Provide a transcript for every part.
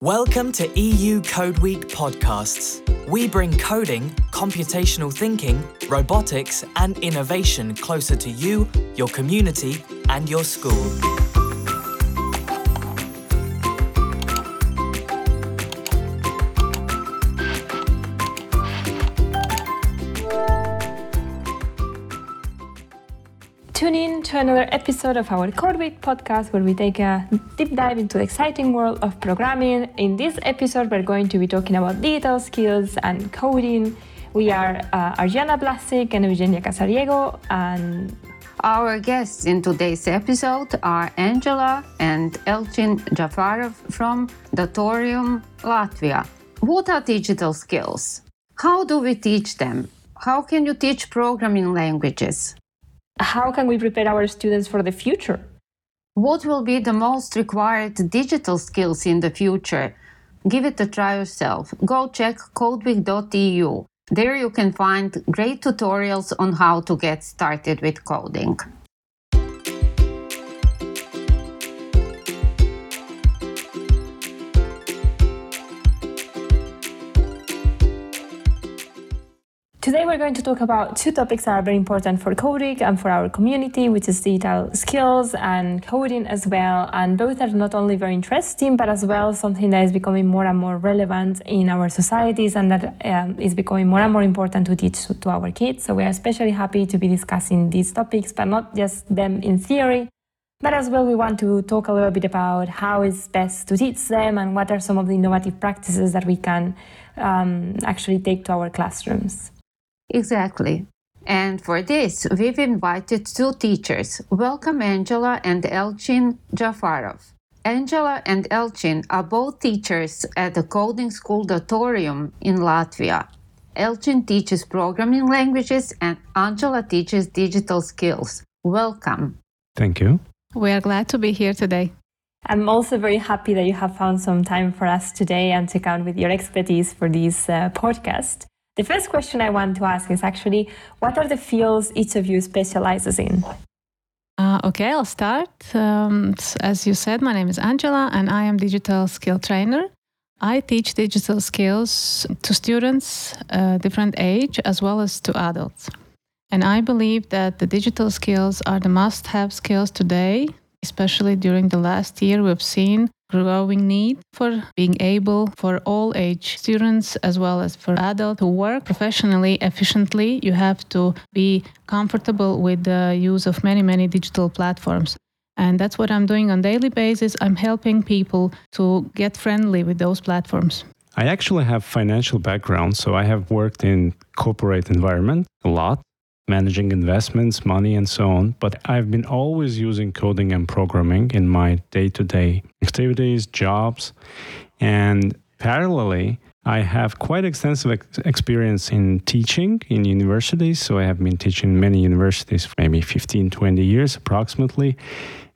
Welcome to EU Code Week podcasts. We bring coding, computational thinking, robotics, and innovation closer to you, your community, and your school. Another episode of our Code Week podcast where we take a deep dive into the exciting world of programming. In this episode, we're going to be talking about digital skills and coding. We are uh, Arjana Blasik and Eugenia Casariego, and Our guests in today's episode are Angela and Elchin Jafarov from Datorium, Latvia. What are digital skills? How do we teach them? How can you teach programming languages? How can we prepare our students for the future? What will be the most required digital skills in the future? Give it a try yourself. Go check codeweek.eu. There you can find great tutorials on how to get started with coding. Today, we're going to talk about two topics that are very important for coding and for our community, which is digital skills and coding as well. And both are not only very interesting, but as well something that is becoming more and more relevant in our societies and that um, is becoming more and more important to teach to our kids. So, we are especially happy to be discussing these topics, but not just them in theory. But as well, we want to talk a little bit about how it's best to teach them and what are some of the innovative practices that we can um, actually take to our classrooms. Exactly. And for this, we've invited two teachers. Welcome Angela and Elchin Jafarov. Angela and Elchin are both teachers at the coding school Datorium in Latvia. Elchin teaches programming languages and Angela teaches digital skills. Welcome. Thank you. We are glad to be here today. I'm also very happy that you have found some time for us today and to come with your expertise for this uh, podcast. The first question I want to ask is actually what are the fields each of you specializes in? Uh, okay, I'll start. Um, as you said, my name is Angela and I am digital skill trainer. I teach digital skills to students, uh, different age, as well as to adults. And I believe that the digital skills are the must have skills today, especially during the last year. We've seen growing need for being able for all age students as well as for adults to work professionally efficiently. You have to be comfortable with the use of many many digital platforms. And that's what i'm doing on daily basis. I'm helping people to get friendly with those platforms. I actually have financial background, so I have worked in corporate environment a lot, managing investments, money, and so on. But I've been always using coding and programming in my day-to-day activities, jobs, and parallelly, I have quite extensive ex- experience in teaching in universities. So I have been teaching many universities for maybe 15, 20 years approximately.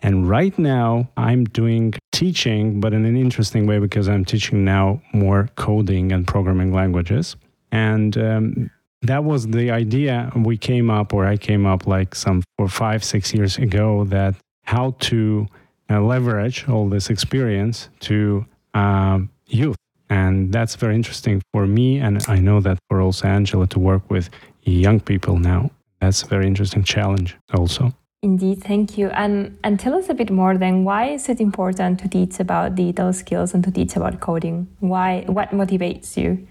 And right now, I'm doing teaching, but in an interesting way because I'm teaching now more coding and programming languages. And um, that was the idea we came up, or I came up like some four, five, six years ago, that how to uh, leverage all this experience to um, youth. And that's very interesting for me. And I know that for also Angela to work with young people now. That's a very interesting challenge also. Indeed, thank you. And and tell us a bit more then why is it important to teach about digital skills and to teach about coding? Why what motivates you?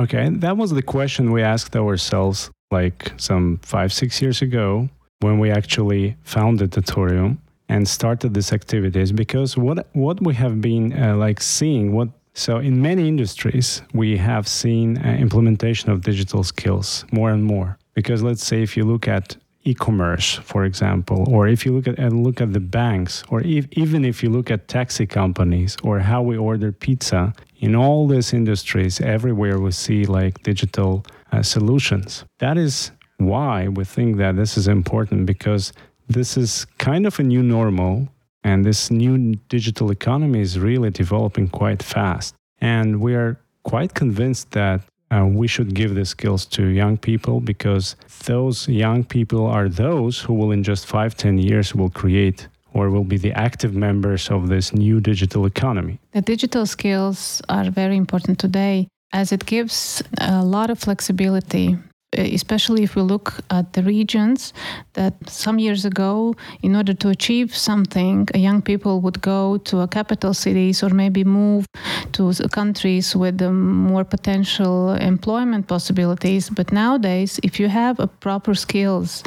Okay, that was the question we asked ourselves like some five, six years ago when we actually founded Datorium and started these activities. Because what what we have been uh, like seeing, what so in many industries we have seen uh, implementation of digital skills more and more. Because let's say if you look at e-commerce, for example, or if you look at and look at the banks, or if, even if you look at taxi companies or how we order pizza, in all these industries, everywhere we see like digital uh, solutions. That is why we think that this is important because this is kind of a new normal, and this new digital economy is really developing quite fast. And we are quite convinced that we should give the skills to young people because those young people are those who will in just five ten years will create or will be the active members of this new digital economy. The digital skills are very important today as it gives a lot of flexibility especially if we look at the regions that some years ago, in order to achieve something, young people would go to a capital cities or maybe move to countries with more potential employment possibilities. But nowadays, if you have a proper skills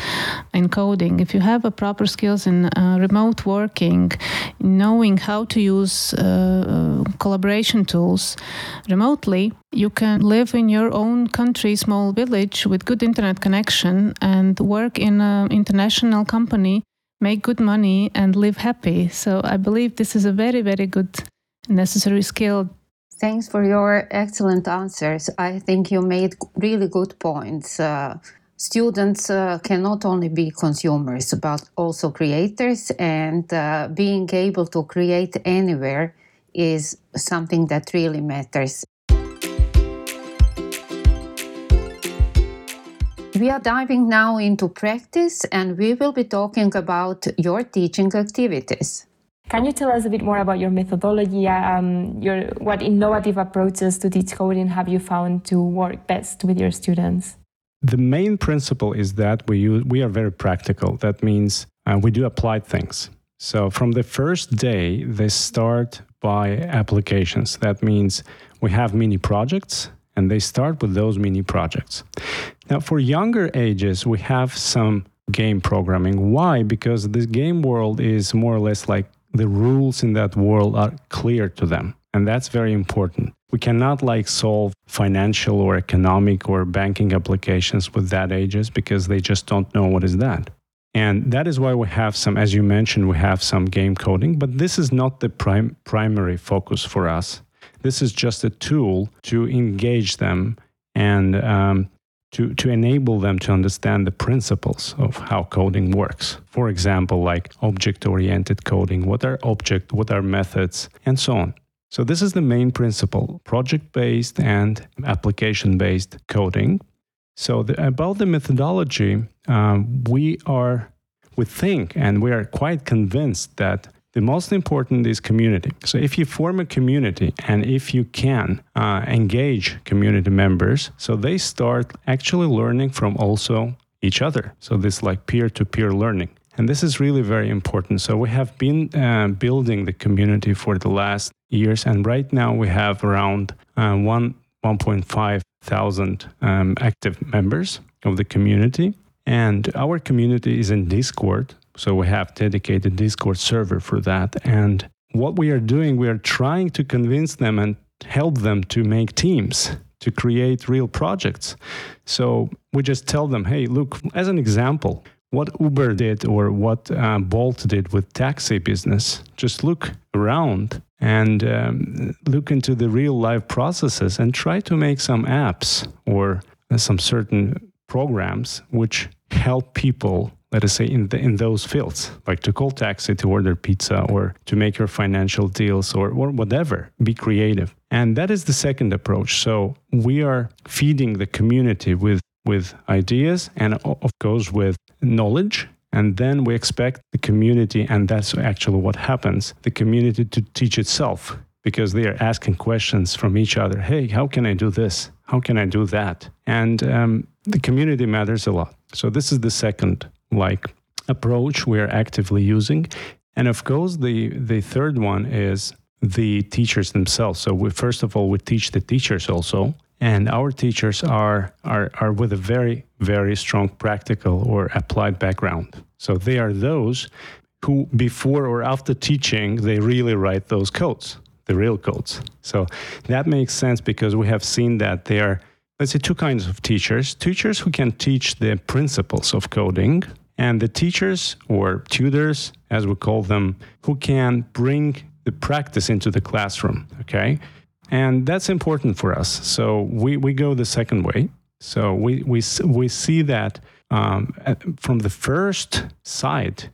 in coding, if you have a proper skills in uh, remote working, knowing how to use uh, uh collaboration tools remotely, you can live in your own country, small village with good internet connection and work in an international company, make good money, and live happy. So I believe this is a very, very good necessary skill. Thanks for your excellent answers. I think you made really good points. Uh, students uh, can not only be consumers, but also creators, and uh, being able to create anywhere is something that really matters. We are diving now into practice and we will be talking about your teaching activities. Can you tell us a bit more about your methodology? Um, your, what innovative approaches to teach coding have you found to work best with your students? The main principle is that we, use, we are very practical. That means uh, we do applied things. So from the first day, they start by applications. That means we have mini projects and they start with those mini projects. Now, for younger ages, we have some game programming. Why? Because this game world is more or less like the rules in that world are clear to them. And that's very important. We cannot like solve financial or economic or banking applications with that ages because they just don't know what is that. And that is why we have some, as you mentioned, we have some game coding, but this is not the prim- primary focus for us. This is just a tool to engage them and um, to, to enable them to understand the principles of how coding works. For example, like object oriented coding, what are object, what are methods, and so on. So, this is the main principle project based and application based coding. So, the, about the methodology, um, we are, we think, and we are quite convinced that the most important is community. So if you form a community and if you can uh, engage community members, so they start actually learning from also each other. So this like peer-to-peer learning. And this is really very important. So we have been uh, building the community for the last years, and right now we have around uh, one 1.5 thousand um, active members of the community. And our community is in Discord. So we have dedicated Discord server for that. And what we are doing, we are trying to convince them and help them to make teams to create real projects. So we just tell them, hey, look, as an example, what Uber did or what uh, Bolt did with taxi business, just look around and um, look into the real life processes and try to make some apps or some certain programs which help people let us say in the, in those fields like to call taxi to order pizza or to make your financial deals or, or whatever be creative. And that is the second approach. So we are feeding the community with with ideas and of course with knowledge. And then we expect the community and that's actually what happens the community to teach itself because they are asking questions from each other. Hey how can i do this? How can i do that? And um, the community matters a lot. So this is the second like approach we're actively using. And of course, the, the third one is the teachers themselves. So we, first of all, we teach the teachers also. And our teachers are, are, are with a very, very strong practical or applied background. So they are those who, before or after teaching, they really write those codes, the real codes. So that makes sense because we have seen that they are let's say two kinds of teachers teachers who can teach the principles of coding and the teachers or tutors as we call them who can bring the practice into the classroom okay? And that's important for us. So we, we go the second way. So we, we, we see that um, from the first side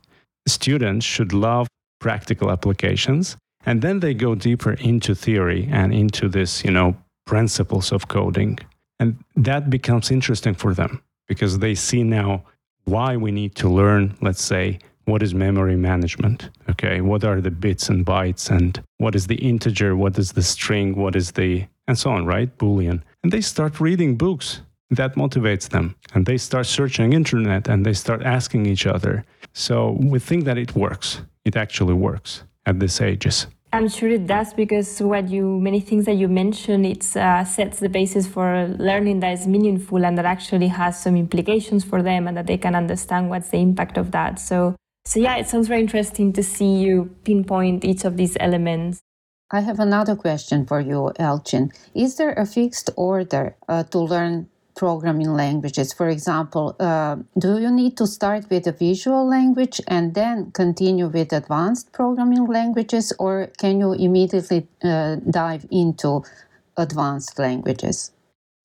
students should love practical applications. And then they go deeper into theory and into this you know principles of coding. And that becomes interesting for them because they see now why we need to learn, let's say, what is memory management? Okay, what are the bits and bytes and what is the integer, what is the string, what is the and so on, right? Boolean. And they start reading books. That motivates them. And they start searching internet and they start asking each other. So we think that it works. It actually works at this ages. I'm sure it does because what you many things that you mentioned it uh, sets the basis for learning that is meaningful and that actually has some implications for them and that they can understand what's the impact of that. So so yeah, it sounds very interesting to see you pinpoint each of these elements. I have another question for you, Elchin. Is there a fixed order uh, to learn programming languages. For example, uh, do you need to start with a visual language and then continue with advanced programming languages, or can you immediately uh, dive into advanced languages?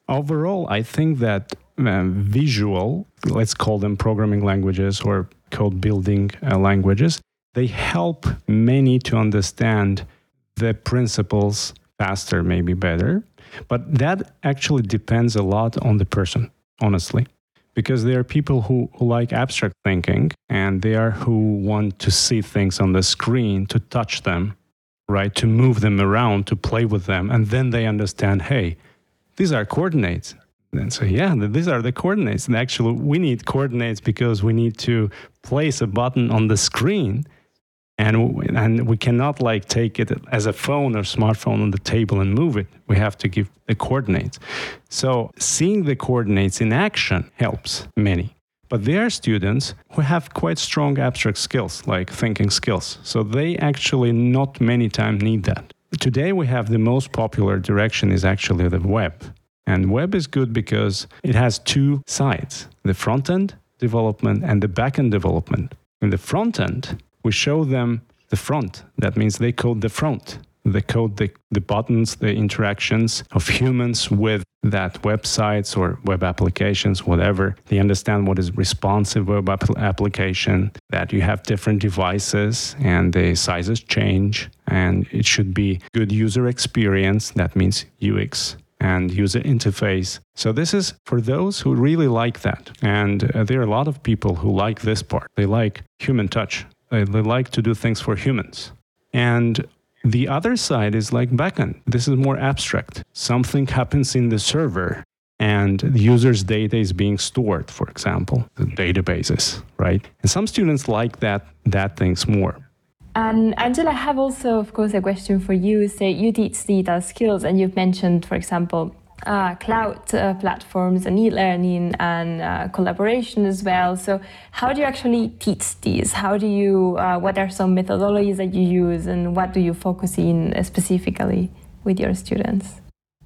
Overall, I think that um, visual, let's call them programming languages or code building uh, languages, they help many to understand the principles faster, maybe better. But that actually depends a lot on the person, honestly, because there are people who, who like abstract thinking and they are who want to see things on the screen, to touch them, right? To move them around, to play with them. And then they understand, hey, these are coordinates. And so, yeah, these are the coordinates. And actually, we need coordinates because we need to place a button on the screen and and we cannot like take it as a phone or smartphone on the table and move it. We have to give the coordinates. So seeing the coordinates in action helps many. But there are students who have quite strong abstract skills like thinking skills. So they actually not many times need that. Today we have the most popular direction is actually the web. And web is good because it has two sides the front end development and the back end development. In the front end we show them the front. That means they code the front. They code the, the buttons, the interactions of humans with that websites or web applications, whatever. They understand what is responsive web application, that you have different devices and the sizes change, and it should be good user experience. That means UX and user interface. So this is for those who really like that. And uh, there are a lot of people who like this part. They like human touch. They, they like to do things for humans. And the other side is like backend. This is more abstract. Something happens in the server and the user's data is being stored, for example, the databases, right? And some students like that that things more. And Angela, I have also, of course, a question for you. Say you teach data skills, and you've mentioned, for example, uh, cloud uh, platforms and e-learning and uh, collaboration as well. So, how do you actually teach these? How do you? Uh, what are some methodologies that you use, and what do you focus in specifically with your students?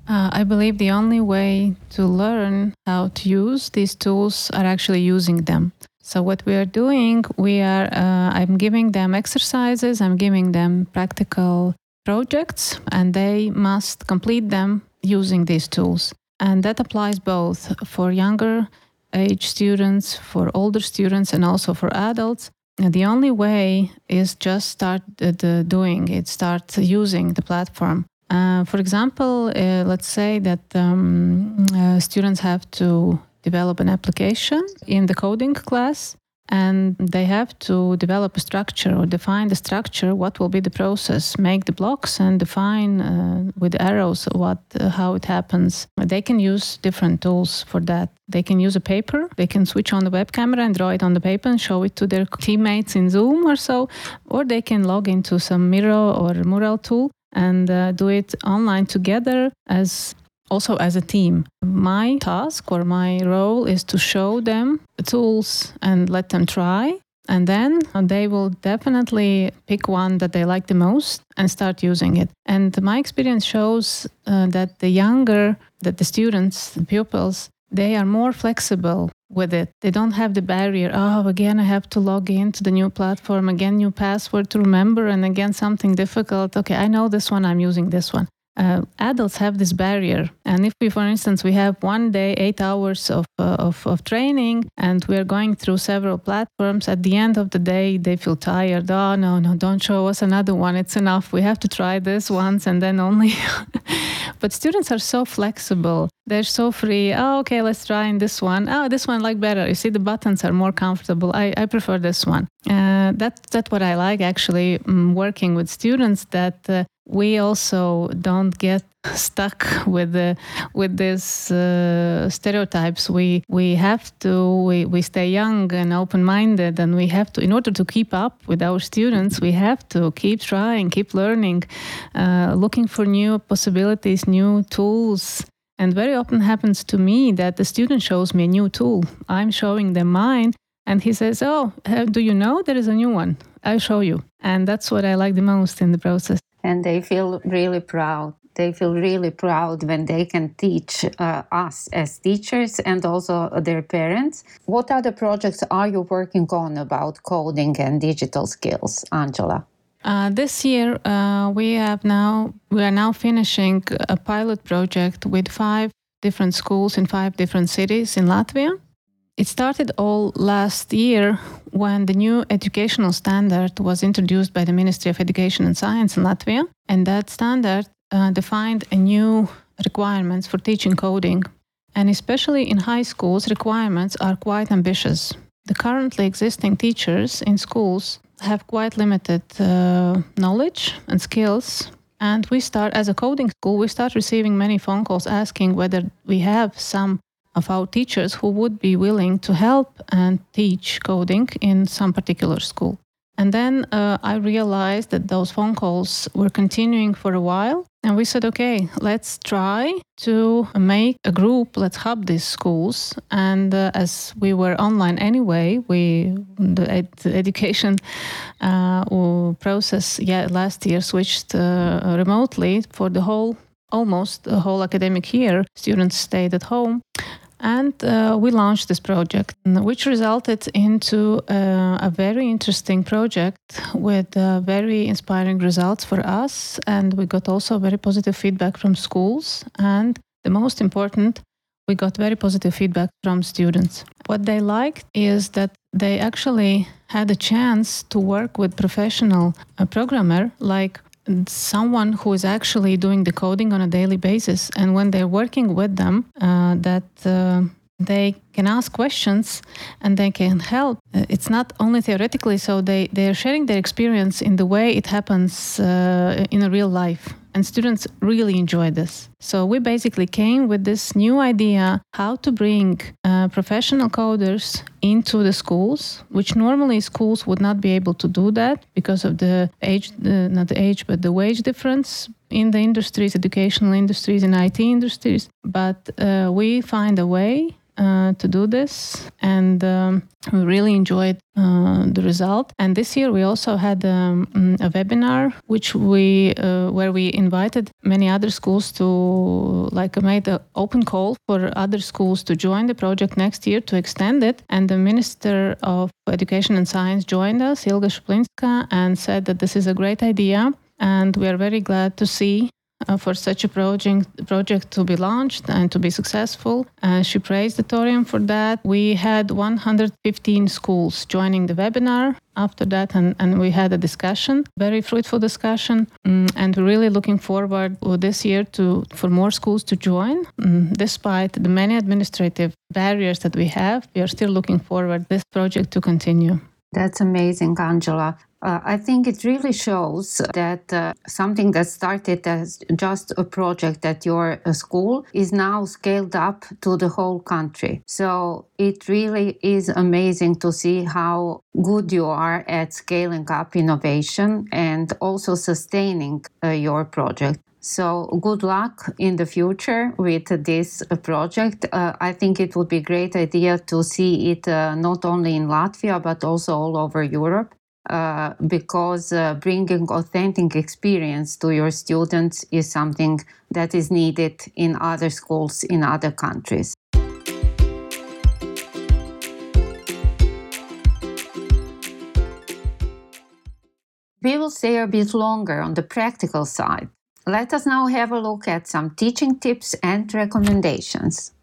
Uh, I believe the only way to learn how to use these tools are actually using them. So what we are doing, we are. Uh, I'm giving them exercises. I'm giving them practical projects, and they must complete them using these tools. And that applies both for younger age students, for older students, and also for adults. And the only way is just start the, doing it, start using the platform. Uh, for example, uh, let's say that um, uh, students have to develop an application in the coding class and they have to develop a structure or define the structure what will be the process make the blocks and define uh, with arrows what uh, how it happens. They can use different tools for that. They can use a paper they can switch on the web camera and draw it on the paper and show it to their teammates in zoom or so or they can log into some miro or mural tool and uh, do it online together as also as a team. My task or my role is to show them the tools and let them try. And then they will definitely pick one that they like the most and start using it. And my experience shows uh, that the younger, that the students, the pupils, they are more flexible with it. They don't have the barrier. Oh, again, I have to log into the new platform. Again, new password to remember. And again, something difficult. Okay, I know this one. I'm using this one uh, adults have this barrier. And if we, for instance, we have one day, eight hours of, uh, of, of, training, and we're going through several platforms, at the end of the day, they feel tired. Oh, no, no, don't show us another one. It's enough. We have to try this once and then only but students are so flexible. They're so free. Oh, okay, let's try in this one. Oh, this one I like better. You see, the buttons are more comfortable. I, I prefer this one. Uh, that, that's what I like actually um, working with students that uh, we also don't get stuck with the with these uh, stereotypes. We we have to we, we stay young and open-minded and we have to in order to keep up with our students we have to keep trying keep learning uh, looking for new possibilities new tools. And very often happens to me that the student shows me a new tool. I'm showing them mine and he says oh do you know there is a new one? I'll show you. And that's what i like the most in the process and they feel really proud they feel really proud when they can teach uh, us as teachers and also their parents. What other projects are you working on about coding and digital skills, Angela? Uh, this year, uh, we have now we are now finishing a pilot project with five different schools in five different cities in Latvia. It started all last year when the new educational standard was introduced by the Ministry of Education and Science in Latvia. And that standard uh, defined a new requirements for teaching coding. And especially in high schools, requirements are quite ambitious. The currently existing teachers in schools have quite limited uh, knowledge and skills. And we start, as a coding school, we start receiving many phone calls asking whether we have some of our teachers who would be willing to help and teach coding in some particular school. And then uh, I realized that those phone calls were continuing for a while. And we said, okay, let's try to make a group, let's hub these schools. And uh, as we were online anyway, we the, ed- the education uh, process yeah, last year switched uh, remotely for the whole almost the whole academic year. Students stayed at home. And uh, we launched this project, which resulted into uh, a very interesting project with uh, very inspiring results for us. And we got also very positive feedback from schools. And the most important, we got very positive feedback from students. What they liked is that they actually had a chance to work with professional uh, programmer like someone who is actually doing the coding on a daily basis and when they're working with them uh, that uh, they can ask questions and they can help. Uh, it's not only theoretically so they they're sharing their experience in the way it happens uh, in a real life and students really enjoy this. So we basically came with this new idea how to bring uh, professional coders into the schools, which normally schools would not be able to do that because of the age, uh, not the age, but the wage difference in the industries, educational industries, and IT industries. But uh, we find a way uh, to do this, and um, we really enjoyed uh, the result. And this year we also had um, a webinar, which we uh, where we invited many other schools to like made an open call for other schools to join the project next year to extend it. And the Minister of Education and Science joined us, Ilga Šuplinska, and said that this is a great idea. And we are very glad to see uh, for such a project project to be launched and to be successful. Uh, she praised Datorium for that. We had 115 schools joining the webinar after that, and, and we had a discussion, very fruitful discussion, um, and we're really looking forward this year to for more schools to join. Um, despite the many administrative barriers that we have, we are still looking forward this project to continue. That's amazing, Angela. Uh, I think it really shows that uh, something that started as just a project at your uh, school is now scaled up to the whole country. So it really is amazing to see how good you are at scaling up innovation and also sustaining uh, your project. So good luck in the future with this project. Uh, I think it would be a great idea to see it uh, not only in Latvia but also all over Europe. Uh, because uh, bringing authentic experience to your students is something that is needed in other schools in other countries. We will stay a bit longer on the practical side. Let us now have a look at some teaching tips and recommendations.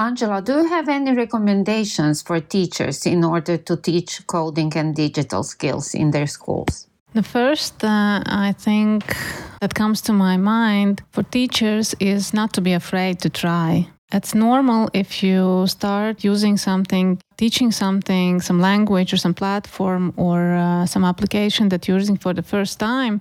Angela, do you have any recommendations for teachers in order to teach coding and digital skills in their schools? The first, uh, I think, that comes to my mind for teachers is not to be afraid to try. It's normal if you start using something, teaching something, some language or some platform or uh, some application that you're using for the first time,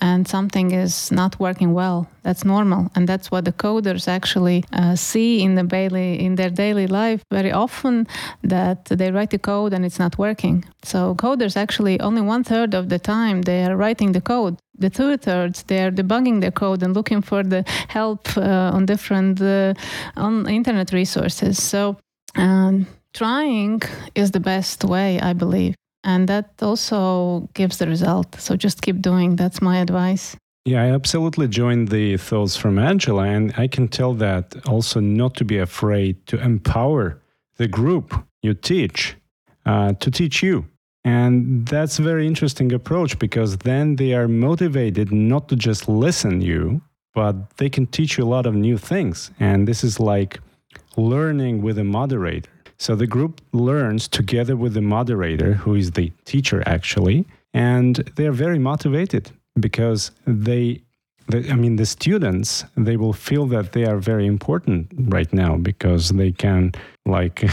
and something is not working well. That's normal, and that's what the coders actually uh, see in the daily in their daily life very often. That they write the code and it's not working. So coders actually only one third of the time they are writing the code the two thirds they're debugging the code and looking for the help uh, on different uh, on internet resources so um, trying is the best way i believe. And that also gives the result. So just keep doing. That's my advice. Yeah, I absolutely join the thoughts from Angela, and I can tell that also not to be afraid to empower the group you teach uh, to teach you. And that's a very interesting approach because then they are motivated not to just listen you, but they can teach you a lot of new things. And this is like learning with a moderator. So the group learns together with the moderator, who is the teacher actually, and they are very motivated because they I mean, the students, they will feel that they are very important right now because they can, like,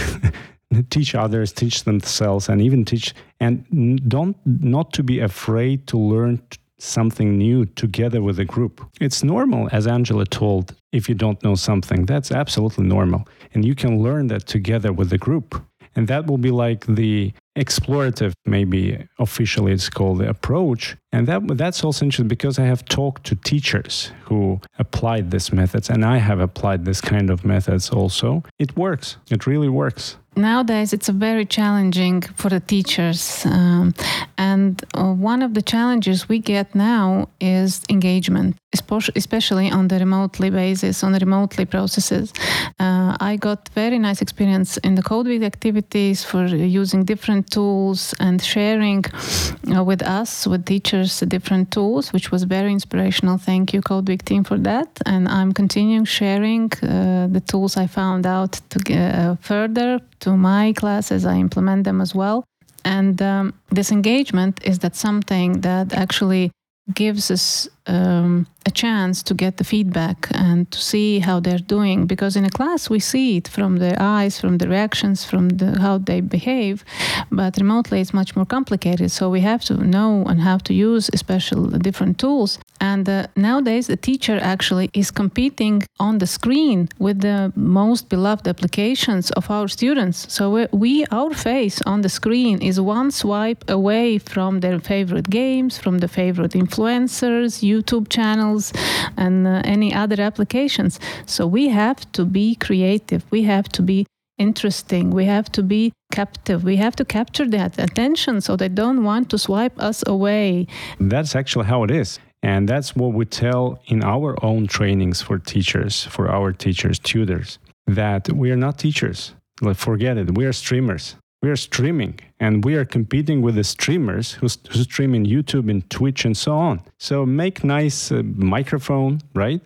teach others, teach themselves, and even teach. And don't not to be afraid to learn something new together with a group. It's normal, as Angela told. If you don't know something, that's absolutely normal, and you can learn that together with the group. And that will be like the explorative, maybe officially it's called the approach. And that that's also interesting because I have talked to teachers who applied these methods, and I have applied this kind of methods also. It works. It really works nowadays it's very challenging for the teachers um, and uh, one of the challenges we get now is engagement especially on the remotely basis on the remotely processes uh, i got very nice experience in the code week activities for using different tools and sharing uh, with us with teachers different tools which was very inspirational thank you code week team for that and i'm continuing sharing uh, the tools i found out to uh, further to my classes. I implement them as well. And um, this engagement is that something that actually gives us um, a chance to get the feedback and to see how they're doing. Because in a class we see it from their eyes from the reactions from the, how they behave. But remotely it's much more complicated. So we have to know and how to use special different tools. And uh, nowadays the teacher actually is competing on the screen with the most beloved applications of our students. So we, we our face on the screen is one swipe away from their favorite games from the favorite influencers YouTube channels, and uh, any other applications. So we have to be creative. We have to be interesting. We have to be captive. We have to capture that attention so they don't want to swipe us away. That's actually how it is. And that's what we tell in our own trainings for teachers, for our teachers, tutors, that we are not teachers. Forget it. We are streamers we are streaming and we are competing with the streamers who, who stream in YouTube and Twitch and so on. So make nice uh, microphone, right?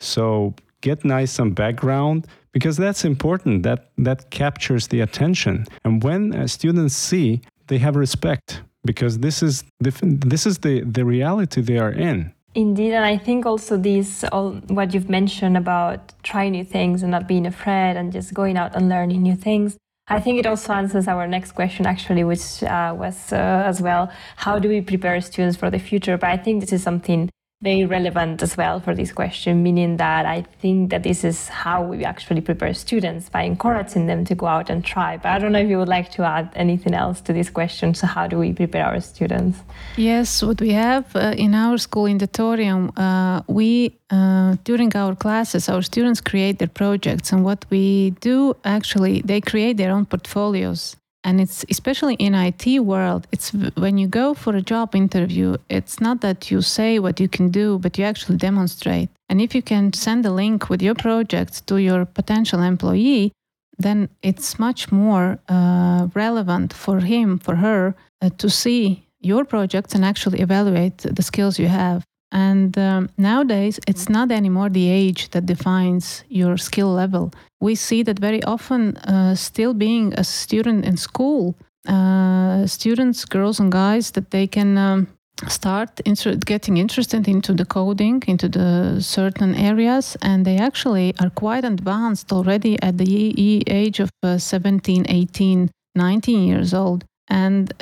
So get nice some background because that's important. That that captures the attention. And when uh, students see, they have respect because this is the, this is the the reality they are in. Indeed, and I think also these all what you've mentioned about trying new things and not being afraid and just going out and learning new things I think it also answers our next question, actually, which uh, was uh, as well how do we prepare students for the future? But I think this is something very relevant as well for this question, meaning that I think that this is how we actually prepare students by encouraging them to go out and try. But I don't know if you would like to add anything else to this question. So, how do we prepare our students? Yes, what we have uh, in our school in Datorium, uh, we uh, during our classes, our students create their projects, and what we do actually, they create their own portfolios and it's especially in IT world it's when you go for a job interview it's not that you say what you can do but you actually demonstrate. And if you can send a link with your project to your potential employee then it's much more uh, relevant for him for her uh, to see your projects and actually evaluate the skills you have and um, nowadays, it's not anymore the age that defines your skill level. We see that very often, uh, still being a student in school, uh, students, girls and guys, that they can um, start inter- getting interested into the coding into the certain areas and they actually are quite advanced already at the age of uh, 17 18 19 years old and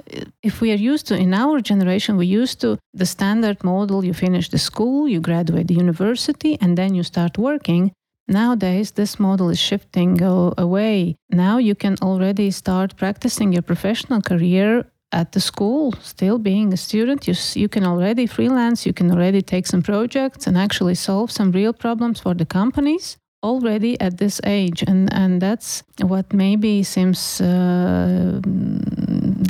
if we are used to in our generation we used to the standard model you finish the school you graduate the university and then you start working Nowadays, this model is shifting away. Now you can already start practicing your professional career at the school, still being a student, you, you can already freelance, you can already take some projects and actually solve some real problems for the companies already at this age. And, and that's what maybe seems uh,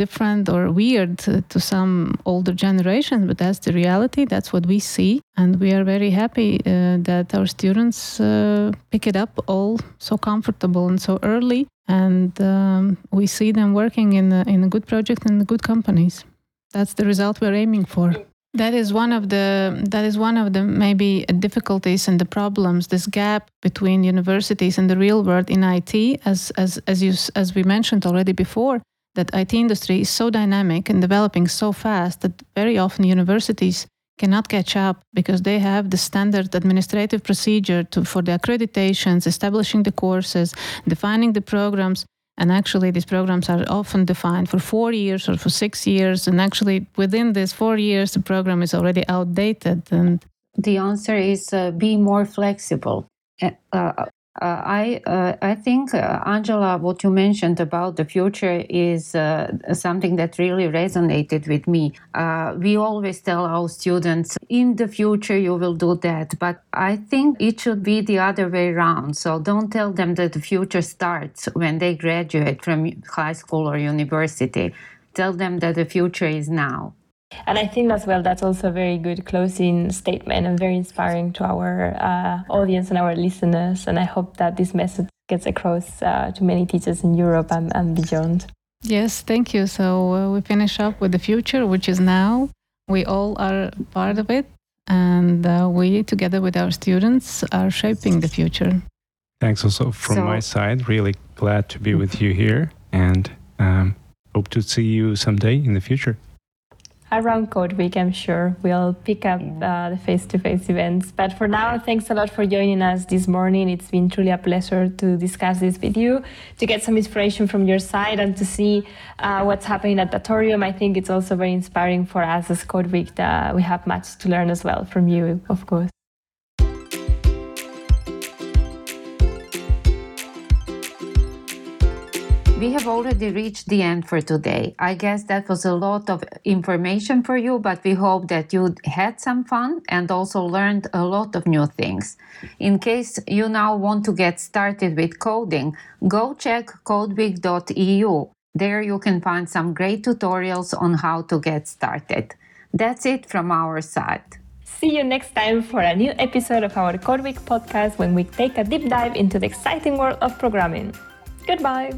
different or weird to some older generations, but that's the reality. That's what we see. And we are very happy uh, that our students uh, pick it up all so comfortable and so early and um, we see them working in a, in a good project and good companies. That's the result we're aiming for. That is one of the that is one of the maybe difficulties and the problems. This gap between universities and the real world in IT, as as as you as we mentioned already before, that IT industry is so dynamic and developing so fast that very often universities cannot catch up because they have the standard administrative procedure to, for the accreditations, establishing the courses, defining the programs. And actually, these programs are often defined for four years or for six years. And actually, within these four years, the program is already outdated. And the answer is uh, be more flexible. Uh, uh I uh, I think uh, Angela, what you mentioned about the future is uh, something that really resonated with me. Uh, we always tell our students, in the future you will do that, but I think it should be the other way around. So don't tell them that the future starts when they graduate from high school or university. Tell them that the future is now. And I think as well that's also a very good closing statement and very inspiring to our uh, audience and our listeners. And I hope that this message gets across uh, to many teachers in Europe and, and beyond. Yes, thank you. So uh, we finish up with the future, which is now. We all are part of it, and uh, we, together with our students, are shaping the future. Thanks also from so, my side. Really glad to be with you here and um, hope to see you someday in the future around Code Week, I'm sure we'll pick up uh, the face to face events. But for now, thanks a lot for joining us this morning. It's been truly a pleasure to discuss this with you, to get some inspiration from your side, and to see uh, what's happening at Datorium. I think it's also very inspiring for us as Code Week that we have much to learn as well from you, of course. We have already reached the end for today. I guess that was a lot of information for you, but we hope that you had some fun and also learned a lot of new things. In case you now want to get started with coding, go check codeweek.eu. There you can find some great tutorials on how to get started. That's it from our side. See you next time for a new episode of our Code Week podcast when we take a deep dive into the exciting world of programming. Goodbye.